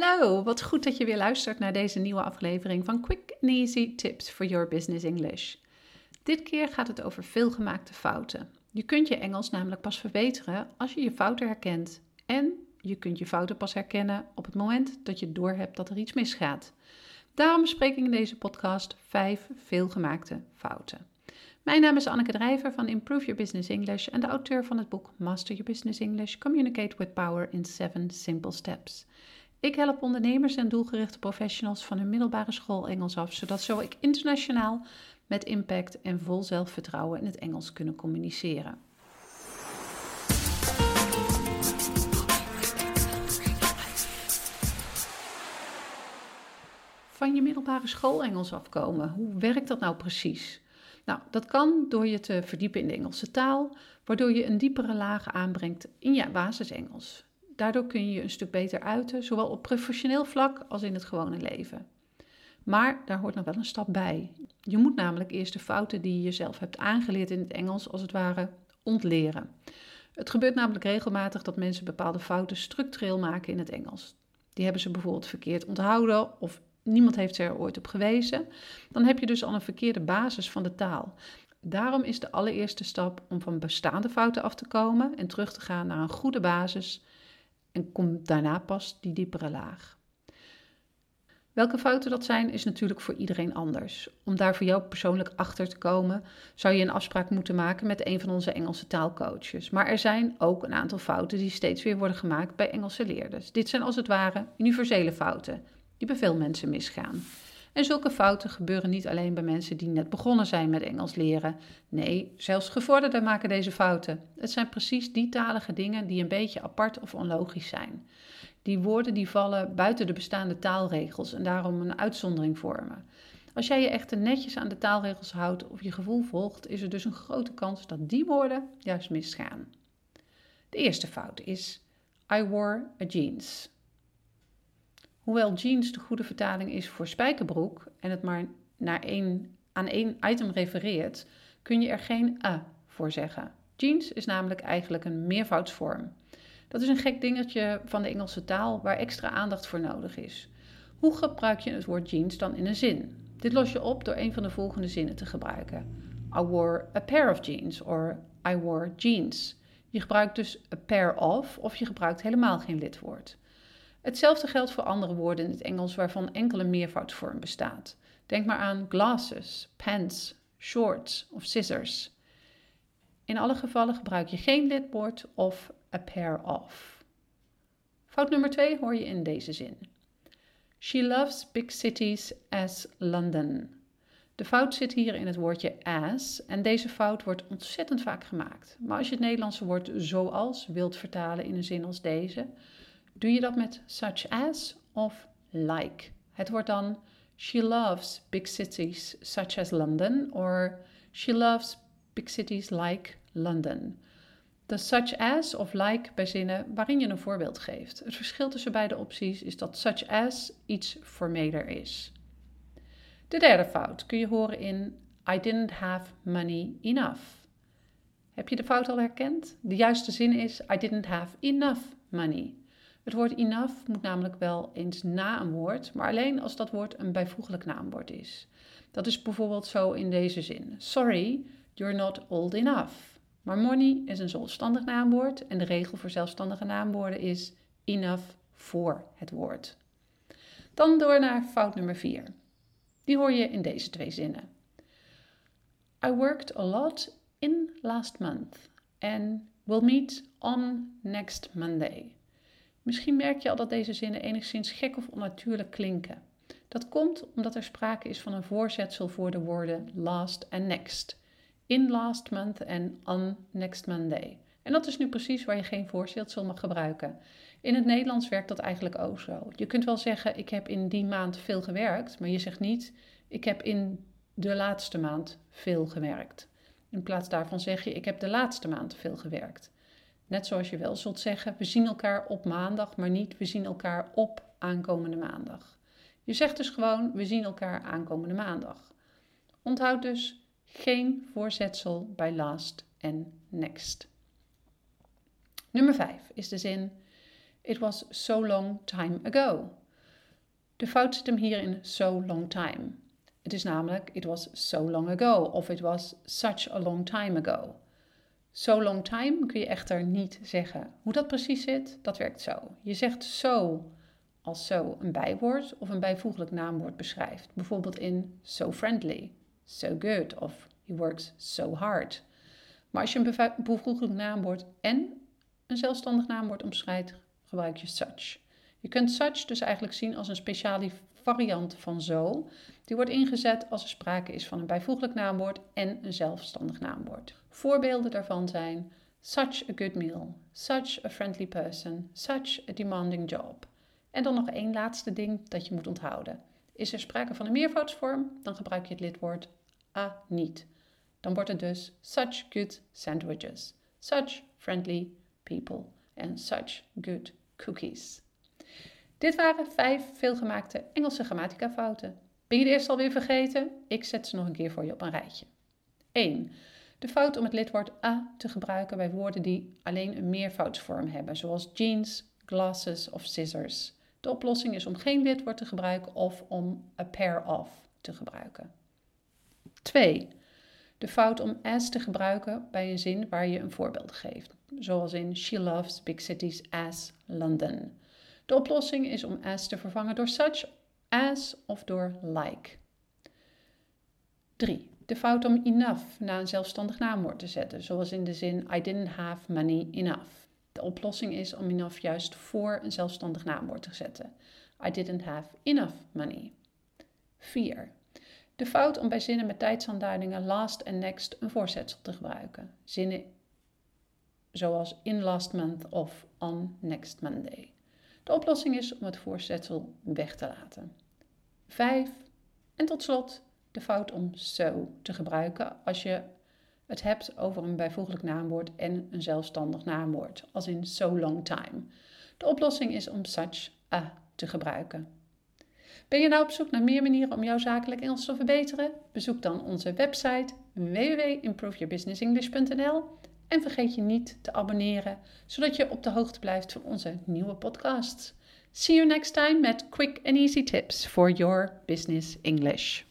Hallo, wat goed dat je weer luistert naar deze nieuwe aflevering van Quick and Easy Tips for Your Business English. Dit keer gaat het over veelgemaakte fouten. Je kunt je Engels namelijk pas verbeteren als je je fouten herkent. En je kunt je fouten pas herkennen op het moment dat je doorhebt dat er iets misgaat. Daarom bespreek ik in deze podcast vijf veelgemaakte fouten. Mijn naam is Anneke Drijver van Improve Your Business English en de auteur van het boek Master Your Business English: Communicate with Power in 7 Simple Steps. Ik help ondernemers en doelgerichte professionals van hun middelbare school Engels af, zodat zo ik internationaal met impact en vol zelfvertrouwen in het Engels kunnen communiceren. Van je middelbare school Engels afkomen, hoe werkt dat nou precies? Nou, dat kan door je te verdiepen in de Engelse taal, waardoor je een diepere laag aanbrengt in je basisengels. Daardoor kun je je een stuk beter uiten, zowel op professioneel vlak als in het gewone leven. Maar daar hoort nog wel een stap bij. Je moet namelijk eerst de fouten die je jezelf hebt aangeleerd in het Engels, als het ware, ontleren. Het gebeurt namelijk regelmatig dat mensen bepaalde fouten structureel maken in het Engels. Die hebben ze bijvoorbeeld verkeerd onthouden of niemand heeft ze er ooit op gewezen. Dan heb je dus al een verkeerde basis van de taal. Daarom is de allereerste stap om van bestaande fouten af te komen en terug te gaan naar een goede basis en komt daarna pas die diepere laag. Welke fouten dat zijn, is natuurlijk voor iedereen anders. Om daar voor jou persoonlijk achter te komen, zou je een afspraak moeten maken met een van onze Engelse taalcoaches. Maar er zijn ook een aantal fouten die steeds weer worden gemaakt bij Engelse leerders. Dit zijn als het ware universele fouten, die bij veel mensen misgaan. En zulke fouten gebeuren niet alleen bij mensen die net begonnen zijn met Engels leren. Nee, zelfs gevorderden maken deze fouten. Het zijn precies die talige dingen die een beetje apart of onlogisch zijn. Die woorden die vallen buiten de bestaande taalregels en daarom een uitzondering vormen. Als jij je echter netjes aan de taalregels houdt of je gevoel volgt, is er dus een grote kans dat die woorden juist misgaan. De eerste fout is I wore a jeans. Hoewel jeans de goede vertaling is voor spijkerbroek en het maar naar één, aan één item refereert, kun je er geen a voor zeggen. Jeans is namelijk eigenlijk een meervoudsvorm. Dat is een gek dingetje van de Engelse taal waar extra aandacht voor nodig is. Hoe gebruik je het woord jeans dan in een zin? Dit los je op door een van de volgende zinnen te gebruiken. I wore a pair of jeans or I wore jeans. Je gebruikt dus a pair of of je gebruikt helemaal geen lidwoord. Hetzelfde geldt voor andere woorden in het Engels waarvan enkele meervoudsvorm bestaat. Denk maar aan glasses, pants, shorts of scissors. In alle gevallen gebruik je geen lidwoord of a pair of. Fout nummer 2 hoor je in deze zin. She loves big cities as London. De fout zit hier in het woordje as en deze fout wordt ontzettend vaak gemaakt. Maar als je het Nederlandse woord zoals wilt vertalen in een zin als deze, Doe je dat met such as of like? Het wordt dan She loves big cities such as London or She loves big cities like London. De such as of like bij zinnen waarin je een voorbeeld geeft. Het verschil tussen beide opties is dat such as iets formeler is. De derde fout kun je horen in I didn't have money enough. Heb je de fout al herkend? De juiste zin is I didn't have enough money. Het woord enough moet namelijk wel eens na een woord, maar alleen als dat woord een bijvoeglijk naamwoord is. Dat is bijvoorbeeld zo in deze zin: Sorry, you're not old enough. Maar money is een zelfstandig naamwoord en de regel voor zelfstandige naamwoorden is enough voor het woord. Dan door naar fout nummer 4. Die hoor je in deze twee zinnen. I worked a lot in last month and will meet on next Monday. Misschien merk je al dat deze zinnen enigszins gek of onnatuurlijk klinken. Dat komt omdat er sprake is van een voorzetsel voor de woorden last en next. In last month en on next Monday. En dat is nu precies waar je geen voorzetsel mag gebruiken. In het Nederlands werkt dat eigenlijk ook zo. Je kunt wel zeggen: Ik heb in die maand veel gewerkt, maar je zegt niet: Ik heb in de laatste maand veel gewerkt. In plaats daarvan zeg je: Ik heb de laatste maand veel gewerkt. Net zoals je wel zult zeggen, we zien elkaar op maandag, maar niet we zien elkaar op aankomende maandag. Je zegt dus gewoon, we zien elkaar aankomende maandag. Onthoud dus geen voorzetsel bij last en next. Nummer 5 is de zin It was so long time ago. De fout zit hem hier in so long time. Het is namelijk it was so long ago of it was such a long time ago. So long time kun je echter niet zeggen. Hoe dat precies zit, dat werkt zo. Je zegt so als zo een bijwoord of een bijvoeglijk naamwoord beschrijft. Bijvoorbeeld in so friendly, so good of he works so hard. Maar als je een bijvoeglijk naamwoord en een zelfstandig naamwoord omschrijft, gebruik je such. Je kunt such dus eigenlijk zien als een speciale variant van zo. Die wordt ingezet als er sprake is van een bijvoeglijk naamwoord en een zelfstandig naamwoord. Voorbeelden daarvan zijn such a good meal, such a friendly person, such a demanding job. En dan nog één laatste ding dat je moet onthouden. Is er sprake van een meervoudsvorm, dan gebruik je het lidwoord a niet. Dan wordt het dus such good sandwiches, such friendly people en such good cookies. Dit waren vijf veelgemaakte Engelse grammatica-fouten. Ben je de eerste alweer vergeten? Ik zet ze nog een keer voor je op een rijtje. 1. De fout om het lidwoord a te gebruiken bij woorden die alleen een meervoudsvorm hebben, zoals jeans, glasses of scissors. De oplossing is om geen lidwoord te gebruiken of om a pair of te gebruiken. 2. De fout om as te gebruiken bij een zin waar je een voorbeeld geeft, zoals in She loves big cities as London. De oplossing is om as te vervangen door such, as of door like. 3. De fout om enough na een zelfstandig naamwoord te zetten, zoals in de zin I didn't have money enough. De oplossing is om enough juist voor een zelfstandig naamwoord te zetten. I didn't have enough money. 4. De fout om bij zinnen met tijdsaanduidingen last en next een voorzetsel te gebruiken. Zinnen zoals in last month of on next Monday. De oplossing is om het voorzetsel weg te laten. 5. En tot slot de fout om so te gebruiken als je het hebt over een bijvoeglijk naamwoord en een zelfstandig naamwoord, als in so long time. De oplossing is om such a te gebruiken. Ben je nou op zoek naar meer manieren om jouw zakelijk Engels te verbeteren? Bezoek dan onze website www.improveyourbusinessenglish.nl en vergeet je niet te abonneren, zodat je op de hoogte blijft van onze nieuwe podcasts. See you next time met quick and easy tips for your business English.